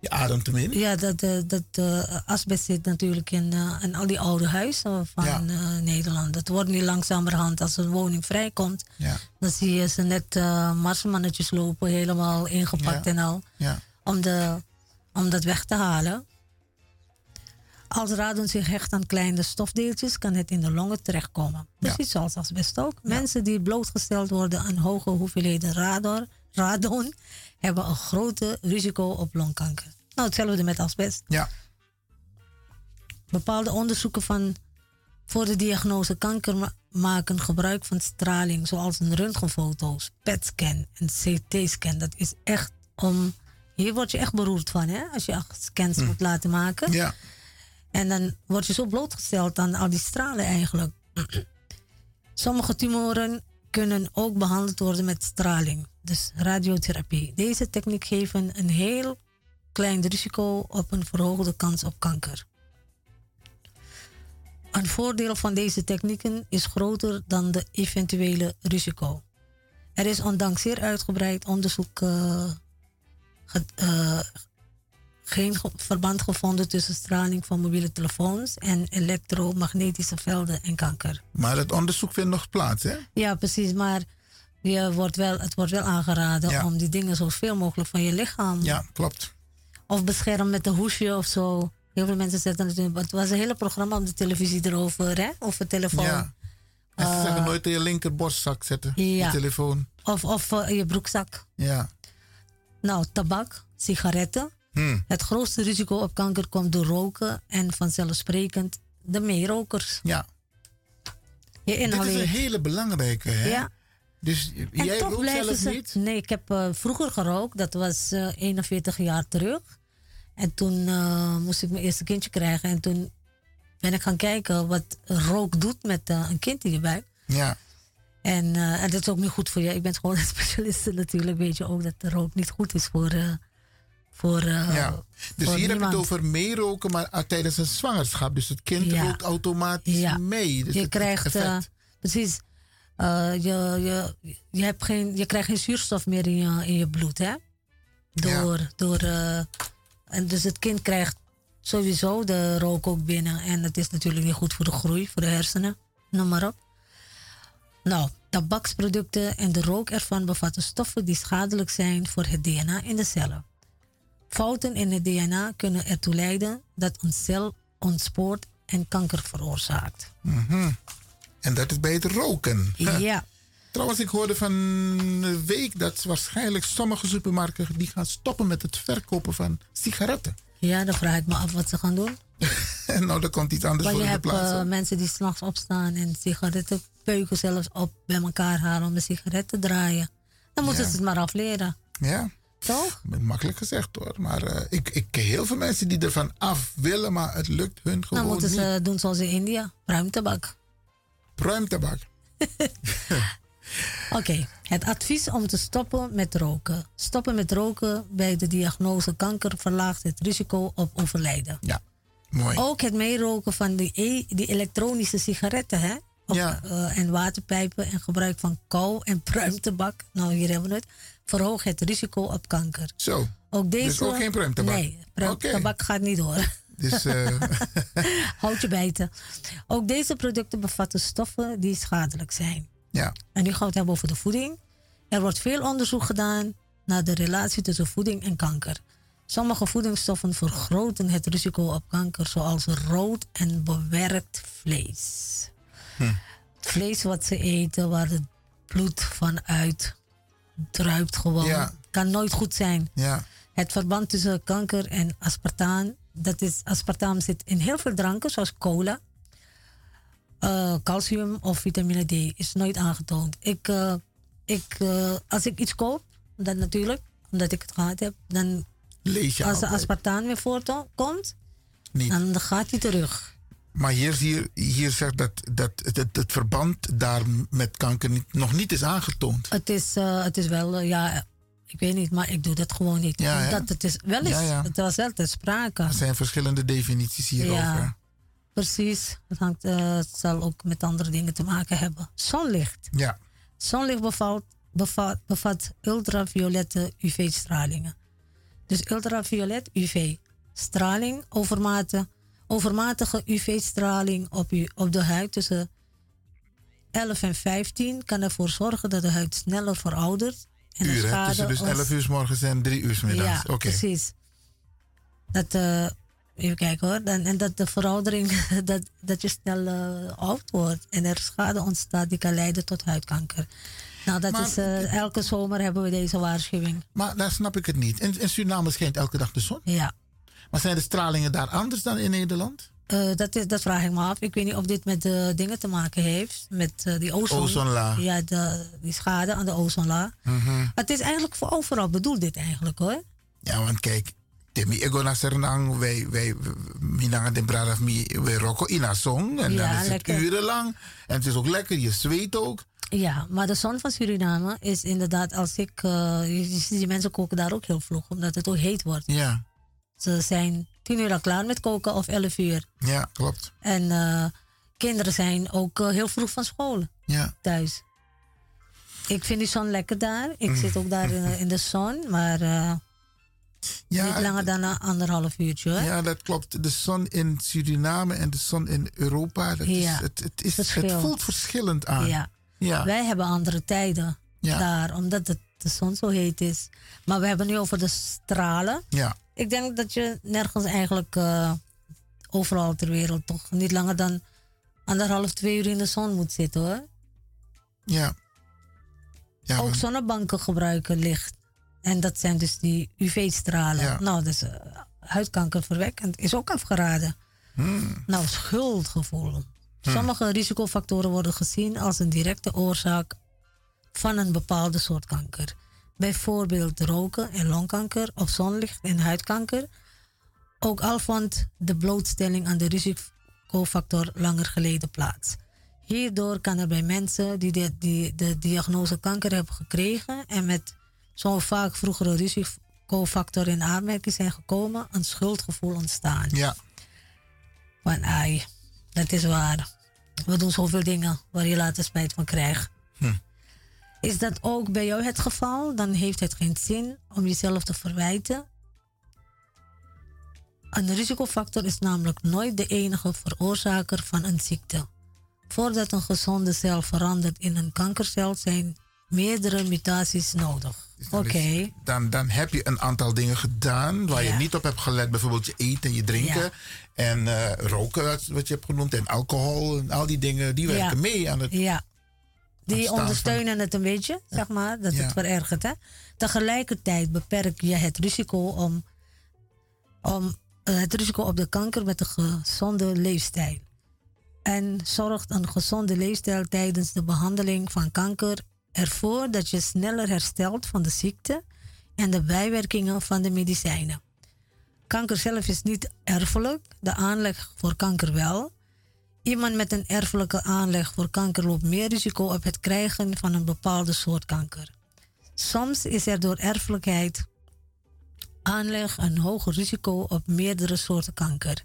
Je ademt hem in. ja dat, eh, dat eh, asbest zit natuurlijk in, eh, in al die oude huizen van Ja. Nederland. Dat wordt nu langzamerhand, als een woning vrijkomt, Ja, dan zie je ze net marsmannetjes lopen, helemaal ingepakt Ja. en al. ja. om, de, om dat weg te halen. Als radon zich hecht aan kleine stofdeeltjes, kan het in de longen terechtkomen. Precies zoals asbest ook. Mensen die blootgesteld worden aan hoge hoeveelheden radon, radon hebben een grote risico op longkanker. Nou, hetzelfde met asbest. Ja, Bepaalde onderzoeken van voor de diagnose kanker ma- maken gebruik van straling, zoals een röntgenfoto's, PET-scan en CT-scan. Dat is echt om. Hier word je echt beroerd van, hè? Als je scans moet laten maken. ja. En dan word je zo blootgesteld aan al die stralen eigenlijk. *clears throat* Sommige tumoren kunnen ook behandeld worden met straling, dus radiotherapie. Deze techniek geeft een heel verkleint risico op een verhoogde kans op kanker. Een voordeel van deze technieken is groter dan de eventuele risico. Er is ondanks zeer uitgebreid onderzoek eh, geen ge- verband gevonden tussen straling van mobiele telefoons en elektromagnetische velden en kanker. Maar het onderzoek vindt nog plaats, hè? Ja, precies, maar je wordt wel, het wordt wel aangeraden Ja. om die dingen zoveel mogelijk van je lichaam Ja, klopt. of beschermen met een hoesje of zo. Heel veel mensen zetten het in. Het was een hele programma op de televisie erover, hè? Over telefoon. Ja. En ze Eh, zeggen nooit in je linkerborstzak zetten, ja. je telefoon. Of, of eh, in je broekzak. Ja. Nou, tabak, sigaretten. Hm. Het grootste risico op kanker komt door roken en vanzelfsprekend de meerokers. Ja. Je Dit is inhaleert. een hele belangrijke, hè? Ja. Dus En jij toch rookt zelf ze. niet? Nee, ik heb eh, vroeger gerookt. Dat was eh 41 jaar terug. En toen eh, moest ik mijn eerste kindje krijgen. En toen ben ik gaan kijken wat rook doet met eh, een kind in je buik. Ja. En, eh, en dat is ook niet goed voor je. Ik ben gewoon een *laughs* specialist natuurlijk. Weet je ook dat rook niet goed is voor. Eh, voor eh, ja. Dus voor hier heb je het over meeroken, maar ah, tijdens een zwangerschap. Dus het kind Ja. rookt automatisch Ja. mee. Dus je het- het krijgt, eh, effect. precies, eh, je, je, je, hebt geen, je krijgt geen zuurstof meer in je, in je bloed, hè? Door, door, eh, en dus het kind krijgt sowieso de rook ook binnen. En het is natuurlijk niet goed voor de groei, voor de hersenen, noem maar op. Nou, tabaksproducten en de rook ervan bevatten stoffen die schadelijk zijn voor het DNA in de cellen. Fouten in het DNA kunnen ertoe leiden dat een cel ontspoort en kanker veroorzaakt. Mhm. En dat is bij het roken. *laughs* Ja. Trouwens, ik hoorde van een week dat waarschijnlijk sommige supermarkten die gaan stoppen met het verkopen van sigaretten. Ja, dan vraag ik me af wat ze gaan doen. En *laughs* nou, er komt iets anders voor je de hebt plaats. eh, mensen die s'nachts opstaan en sigaretten peuken zelfs op bij elkaar halen om een sigaret te draaien. Dan moeten Ja. ze het maar afleren. ja, Toch? makkelijk gezegd hoor. Maar eh, ik, ik ken heel veel mensen die ervan af willen, maar het lukt hun gewoon Dan moeten niet. ze doen zoals in India, pruimtabak. Pruimtabak. *laughs* *laughs* Oké, het advies om te stoppen met roken. Stoppen met roken bij de diagnose kanker verlaagt het risico op overlijden. Ja, mooi. Ook het meeroken van die, e- die elektronische sigaretten hè? Ja. eh, en waterpijpen en gebruik van kou en pruimtabak, nou hier hebben we het, verhoogt het risico op kanker. Zo. Ook deze, Dus ook geen pruimtabak? Nee, pruimtabak gaat niet door. Dus eh, *laughs* Houd je bijten. Ook deze producten bevatten stoffen die schadelijk zijn. ja. En nu gaan we het hebben over de voeding. Er wordt veel onderzoek gedaan naar de relatie tussen voeding en kanker. Sommige voedingsstoffen vergroten het risico op kanker, zoals rood en bewerkt vlees. Het vlees wat ze eten, waar het bloed van uit druipt gewoon, Ja. kan nooit goed zijn. Ja. Het verband tussen kanker en aspartaan, dat is, aspartaam zit in heel veel dranken, zoals cola, eh, calcium of vitamine D, is nooit aangetoond. Ik, eh, ik, eh, als ik iets koop, dan natuurlijk, omdat ik het gehad heb, dan Lees je als altijd. aspartaan weer voorkomt, Niet. dan gaat hij terug. Maar hier, hier, hier zegt dat, dat het, het, het verband daar met kanker niet, nog niet is aangetoond. Het is, eh, het is wel, eh, ja, ik weet niet, maar ik doe dat gewoon niet. Ja, hè? Omdat het is wel eens, Ja, ja. het was wel ter sprake. Er zijn verschillende definities hierover. Ja, precies. Het, hangt, eh, het zal ook met andere dingen te maken hebben. Zonlicht. Ja. Zonlicht bevat, bevat, bevat ultraviolette UV-stralingen. Dus ultraviolet UV-straling, overmate, overmatige UV-straling op, u, op de huid tussen 11 en 15 kan ervoor zorgen dat de huid sneller veroudert. En Uur, schade Tussen dus ons- 11 uur 's morgens en 3 uur 's middags. ja, precies. Dat, eh, even kijken hoor. Dan, en dat de veroudering, *laughs* dat, dat je snel eh, oud wordt. En er schade ontstaat die kan leiden tot huidkanker. Nou, dat Maar- is, eh, elke zomer hebben we deze waarschuwing. Maar daar snap ik het niet. In, in Suriname schijnt elke dag de zon. Ja. Maar zijn de stralingen daar anders dan in Nederland? Eh, dat, is, dat vraag ik me af. Ik weet niet of dit met de dingen te maken heeft. Met eh, die ozon. Ozonlaag. Ja, de, die schade aan de ozonlaag. Mhm. Het is eigenlijk voor overal bedoeld dit eigenlijk hoor. Ja, want kijk, Timmy Ego na Sernang, wij, wij, de bradaf mi, wij rokken in een song. En Ja, dan is het urenlang. En het is ook lekker, je zweet ook. Ja, maar de zon van Suriname is inderdaad als ik... eh, je, je ziet die mensen koken daar ook heel vroeg, omdat het ook heet wordt. Ja. Ze zijn tien uur al klaar met koken of elf uur. Ja, klopt. En eh, kinderen zijn ook eh, heel vroeg van school Ja. thuis. Ik vind die zon lekker daar. Ik Mm. zit ook daar in, in de zon, maar eh, Ja, niet langer dan een anderhalf uurtje. hoor. Ja, dat klopt. De zon in Suriname en de zon in Europa, dat is, Ja, het, het, is, het voelt verschillend aan. Ja. Ja. Wij hebben andere tijden daar, omdat het, de zon zo heet is. Maar we hebben nu over de stralen. Ja. Ik denk dat je nergens eigenlijk eh, overal ter wereld toch niet langer dan anderhalf, twee uur in de zon moet zitten hoor. Ja. Ja, ook zonnebanken gebruiken licht. En dat zijn dus die UV-stralen. Ja. Nou, dus uh, huidkankerverwekkend is ook afgeraden. Hmm. Nou, schuldgevoel. Sommige risicofactoren worden gezien als een directe oorzaak van een bepaalde soort kanker. Bijvoorbeeld roken en longkanker of zonlicht en huidkanker. Ook al vond de blootstelling aan de risicofactor langer geleden plaats. Hierdoor kan er bij mensen die de, die de diagnose kanker hebben gekregen en met zo'n vaak vroegere risicofactor in aanmerking zijn gekomen, een schuldgevoel ontstaan. Ja. Van ai, dat is waar. We doen zoveel dingen waar je later spijt van krijgt. Is dat ook bij jou het geval? Dan heeft het geen zin om jezelf te verwijten. Een risicofactor is namelijk nooit de enige veroorzaker van een ziekte. Voordat een gezonde cel verandert in een kankercel zijn meerdere mutaties nodig. Oké. Dan, dan heb je een aantal dingen gedaan waar je niet op hebt gelet. Bijvoorbeeld je eten en je drinken. Ja. En eh, roken, wat- wat je hebt genoemd. En alcohol en al die dingen. Die werken Ja. mee aan het... Ja. Die ondersteunen het een beetje, zeg maar, dat het verergert. Hè? Tegelijkertijd beperk je het risico om, om eh, het risico op de kanker met een gezonde leefstijl. En zorgt een gezonde leefstijl tijdens de behandeling van kanker ervoor dat je sneller herstelt van de ziekte en de bijwerkingen van de medicijnen. Kanker zelf is niet erfelijk, de aanleg voor kanker wel. Iemand met een erfelijke aanleg voor kanker loopt meer risico op het krijgen van een bepaalde soort kanker. Soms is er door erfelijkheid aanleg een hoger risico op meerdere soorten kanker.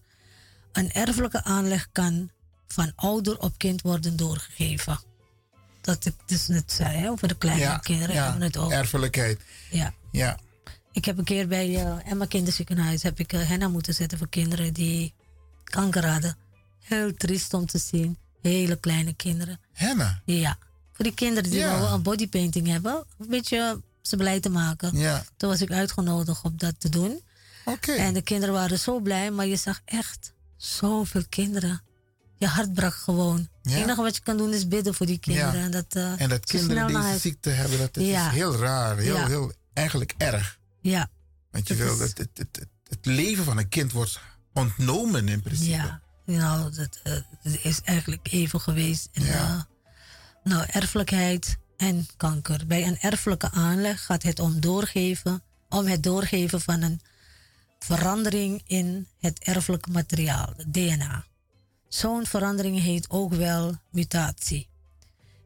Een erfelijke aanleg kan van ouder op kind worden doorgegeven. Dat ik dus net zei, hè, over de kleine Ja, kinderen ja, hebben we het over. erfelijkheid. Ja. Ja. Ik heb een keer bij eh, Emma Kinderziekenhuis heb ik eh, henna moeten zetten voor kinderen die kanker hadden. Heel triest om te zien. Hele kleine kinderen. Henna? Ja. Voor die kinderen die Ja. wel een bodypainting hebben. Een beetje ze blij te maken. Ja. Toen was ik uitgenodigd om dat te doen. Oké. En de kinderen waren zo blij. Maar je zag echt zoveel kinderen. Je hart brak gewoon. Ja. Het enige wat je kan doen is bidden voor die kinderen. Ja. En dat, eh, En dat kinderen deze huis- ziekte hebben, dat, dat Ja. is heel raar. Heel, heel, eigenlijk erg. Ja. Want je Dat wil, is- het, het, het, het, het leven van een kind wordt ontnomen in principe. Ja, nou, dat, eh, dat is eigenlijk even geweest. En, Ja. eh, nou, erfelijkheid en kanker. Bij een erfelijke aanleg gaat het om doorgeven, om het doorgeven van een verandering in het erfelijke materiaal, het DNA. Zo'n verandering heet ook wel mutatie.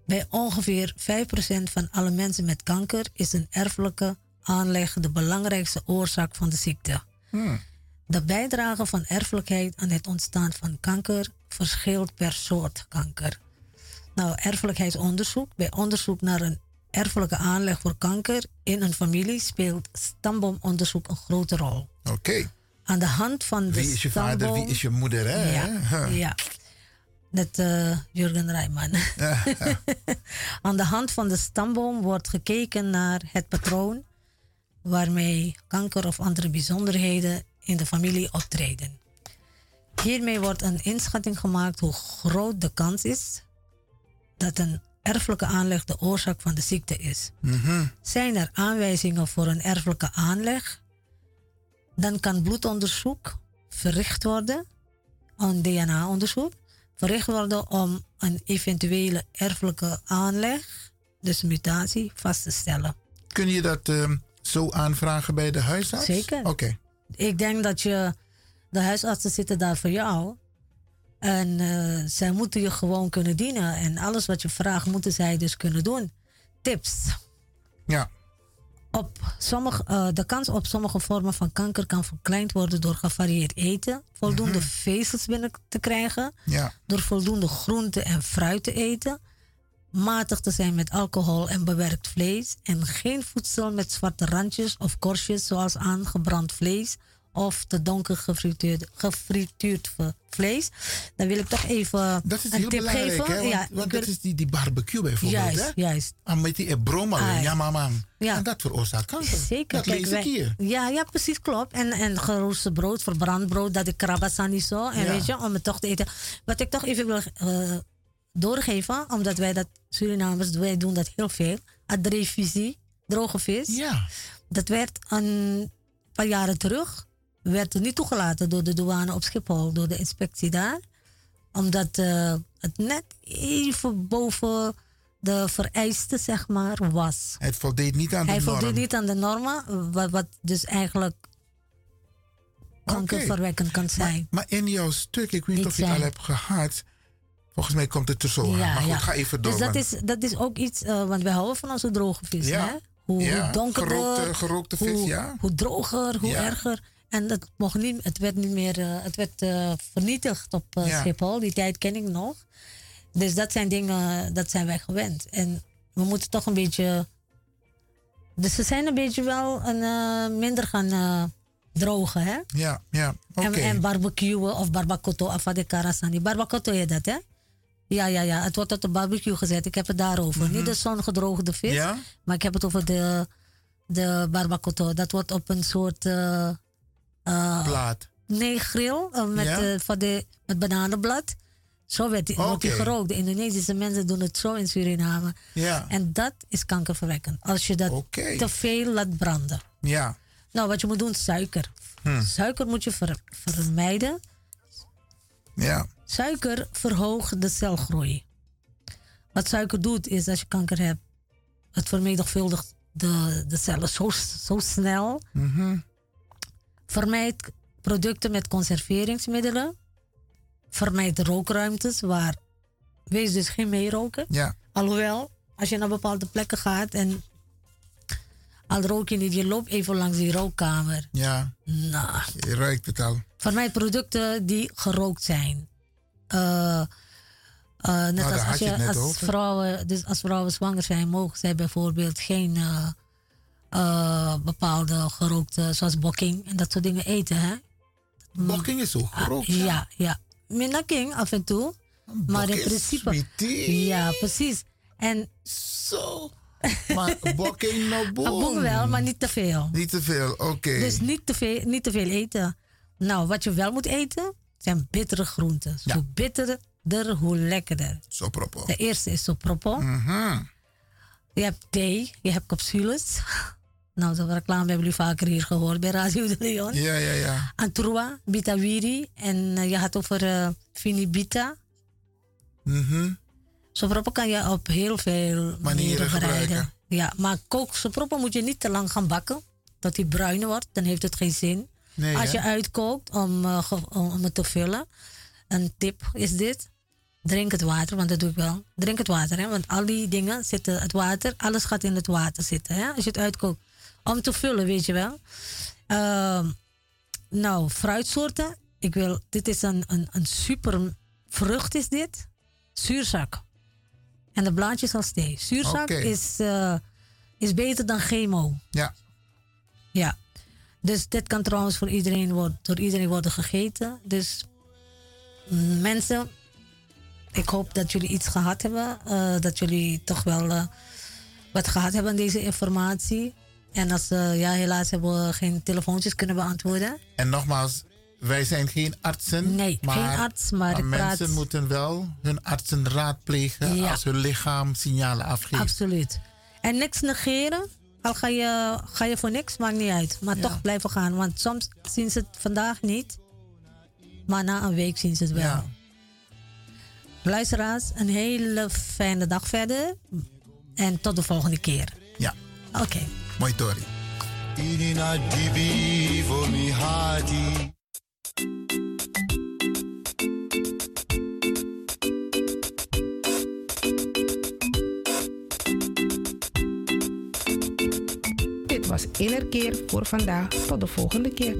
Bij ongeveer 5% van alle mensen met kanker is een erfelijke aanleg de belangrijkste oorzaak van de ziekte. Hmm. De bijdrage van erfelijkheid aan het ontstaan van kanker verschilt per soort kanker. Nou, erfelijkheidsonderzoek. Bij onderzoek naar een erfelijke aanleg voor kanker in een familie speelt stamboomonderzoek een grote rol. Oké. Aan de hand van de Wie is je vader, stamboom- wie is je moeder? Hè? Ja, Huh. ja. Net eh, Jurgen Rijman. *laughs* Aan de hand van de stamboom wordt gekeken naar het patroon waarmee kanker of andere bijzonderheden in de familie optreden. Hiermee wordt een inschatting gemaakt hoe groot de kans is dat een erfelijke aanleg de oorzaak van de ziekte is. Mhm. Zijn er aanwijzingen voor een erfelijke aanleg? Dan kan bloedonderzoek verricht worden, een DNA-onderzoek, verricht worden om een eventuele erfelijke aanleg, dus mutatie, vast te stellen. Kun je dat ehm, zo aanvragen bij de huisarts? Zeker. Oké. Ik denk dat je, de huisartsen zitten daar voor jou. En eh, zij moeten je gewoon kunnen dienen. En alles wat je vraagt, moeten zij dus kunnen doen. Tips. Ja. op sommige, eh, de kans op sommige vormen van kanker kan verkleind worden door gevarieerd eten, voldoende vezels binnen te krijgen, Ja. door voldoende groente en fruit te eten, matig te zijn met alcohol en bewerkt vlees en geen voedsel met zwarte randjes of korstjes zoals aangebrand vlees of te donker gefrituurd, gefrituurd vlees. Dan wil ik toch even Dat is een heel tip belangrijk, geven. hè? Want, ja, want dat is die, die barbecue bijvoorbeeld, juist, hè? juist. Ah, met die broma, Ah, ja, mama. Ja. En dat veroorzaakt kanker. Zeker. Dat Kijk, lees wij- ik hier. Ja, ja, precies, klopt. En, en geroosterd brood, verbrand brood, dat ik krabasani zo. En Ja. weet je, om het toch te eten. Wat ik toch even wil eh, doorgeven, omdat wij dat, Surinamers, wij doen dat heel veel. Adrevisie, droge vis. Ja. Dat werd een paar jaren terug, werd niet toegelaten door de douane op Schiphol, door de inspectie daar. Omdat eh, het net even boven de vereisten, zeg maar, was. Het voldeed niet aan de Hij norm. voldoet niet aan de normen, wat, wat dus eigenlijk kankerverwekkend kan zijn. Maar in jouw stuk, ik weet niet of je het al hebt gehad. Volgens mij komt het er zo aan. Maar goed, ga even door. Dus dat is, dat is ook iets, eh, want wij houden van onze droge vis. Ja. Hè? Hoe, Ja, hoe donkerder, gerookte- gerookte vis, hoe, ja. hoe droger, hoe Ja. erger. En dat mocht niet, het werd niet meer, eh, het werd eh, vernietigd op Ja. Schiphol. Die tijd ken ik nog. Dus dat zijn dingen, dat zijn wij gewend. En we moeten toch een beetje, dus ze zijn een beetje wel een, minder gaan drogen, hè? Ja, ja. Oké. En, en barbecuen of barbacoto de karasani. Barbacoto heet dat, hè? Ja, ja, ja. Het wordt op de barbecue gezet. Ik heb het daarover. Niet de zongedroogde vis. Mhm. Ja? Maar ik heb het over de, de barbacoto. Dat wordt op een soort... eh, Plaat. nee, grill. eh, met, Ja? van de, met bananenblad. Zo werd die, wordt die gerookt. De Indonesische mensen doen het zo in Suriname. Ja. En dat is kankerverwekkend. Als je dat te veel laat branden. Ja. Nou, wat je moet doen, suiker. Hm. Suiker moet je ver- vermijden. Ja. Suiker verhoogt de celgroei. Wat suiker doet, is als je kanker hebt, het vermenigvuldigt de, de cellen zo, zo snel. Mhm. Vermijd producten met conserveringsmiddelen. Vermijd rookruimtes waar. Wees dus geen meeroken. Ja. Alhoewel, als je naar bepaalde plekken gaat en. Al rook je niet, je loopt even langs die rookkamer. Ja. Nou, Je ruikt het al. Vermijd producten die gerookt zijn. Eh, net als, als, je je, als, over. vrouwen, dus als vrouwen zwanger zijn, mogen zij bijvoorbeeld geen eh, bepaalde gerookte, zoals bokking en dat soort dingen eten. Hè? Bokking is ook gerookt. Ja, ja. Minnaking af en toe. Maar in principe. sweetie. Ja, precies. En. Zo. Maar bokking *laughs* no boom. Boom wel, maar niet te veel. Niet te veel, oké. Dus niet te, veel, niet te veel eten. Nou, wat je wel moet eten, zijn bittere groenten. Zo bitterder, hoe lekkerder. Zo propo. De eerste is sopropo. Mhm. Je hebt thee, je hebt capsules. Nou, dat reclame hebben jullie vaker hier gehoord bij Radio de Leon. Ja, ja, ja. Antrua, Bitawiri en eh, je had over eh Finibita. Mhm. Sopropo kan je op heel veel manieren bereiden. gebruiken. Ja, maar kook sopropo moet je niet te lang gaan bakken. Dat die bruin wordt, dan heeft het geen zin. Nee, Als je uitkookt om, eh, om, om het te vullen. Een tip is dit. Drink het water, want dat doe ik wel. Drink het water, hè, want al die dingen zitten, het water, alles gaat in het water zitten. Hè, als je het uitkookt. Om te vullen, weet je wel. Ehm, nou, fruitsoorten. Ik wil, dit is een, een, een super vrucht, is dit. Zuurzak. En de blaadjes als thee. Zuurzak is, eh, is beter dan chemo. Ja. Ja. Dus dit kan trouwens voor iedereen worden, door iedereen worden gegeten. Dus mm, mensen, ik hoop dat jullie iets gehad hebben. eh, dat jullie toch wel eh, wat gehad hebben aan deze informatie. En als eh, ja, helaas hebben we geen telefoontjes kunnen beantwoorden. En nogmaals, wij zijn geen artsen. Nee, maar, geen arts, maar mensen praat- moeten wel hun artsen raadplegen Ja. als hun lichaam signalen afgeeft. Absoluut. En niks negeren. Al ga je, ga je voor niks, maakt niet uit. Maar toch blijven gaan. Want soms zien ze het vandaag niet. Maar na een week zien ze het wel. Ja. Luisteraars, een hele fijne dag verder. En tot de volgende keer. Ja. Oké. Mooi Tori. Dit Innerkeer voor vandaag. Tot de volgende keer.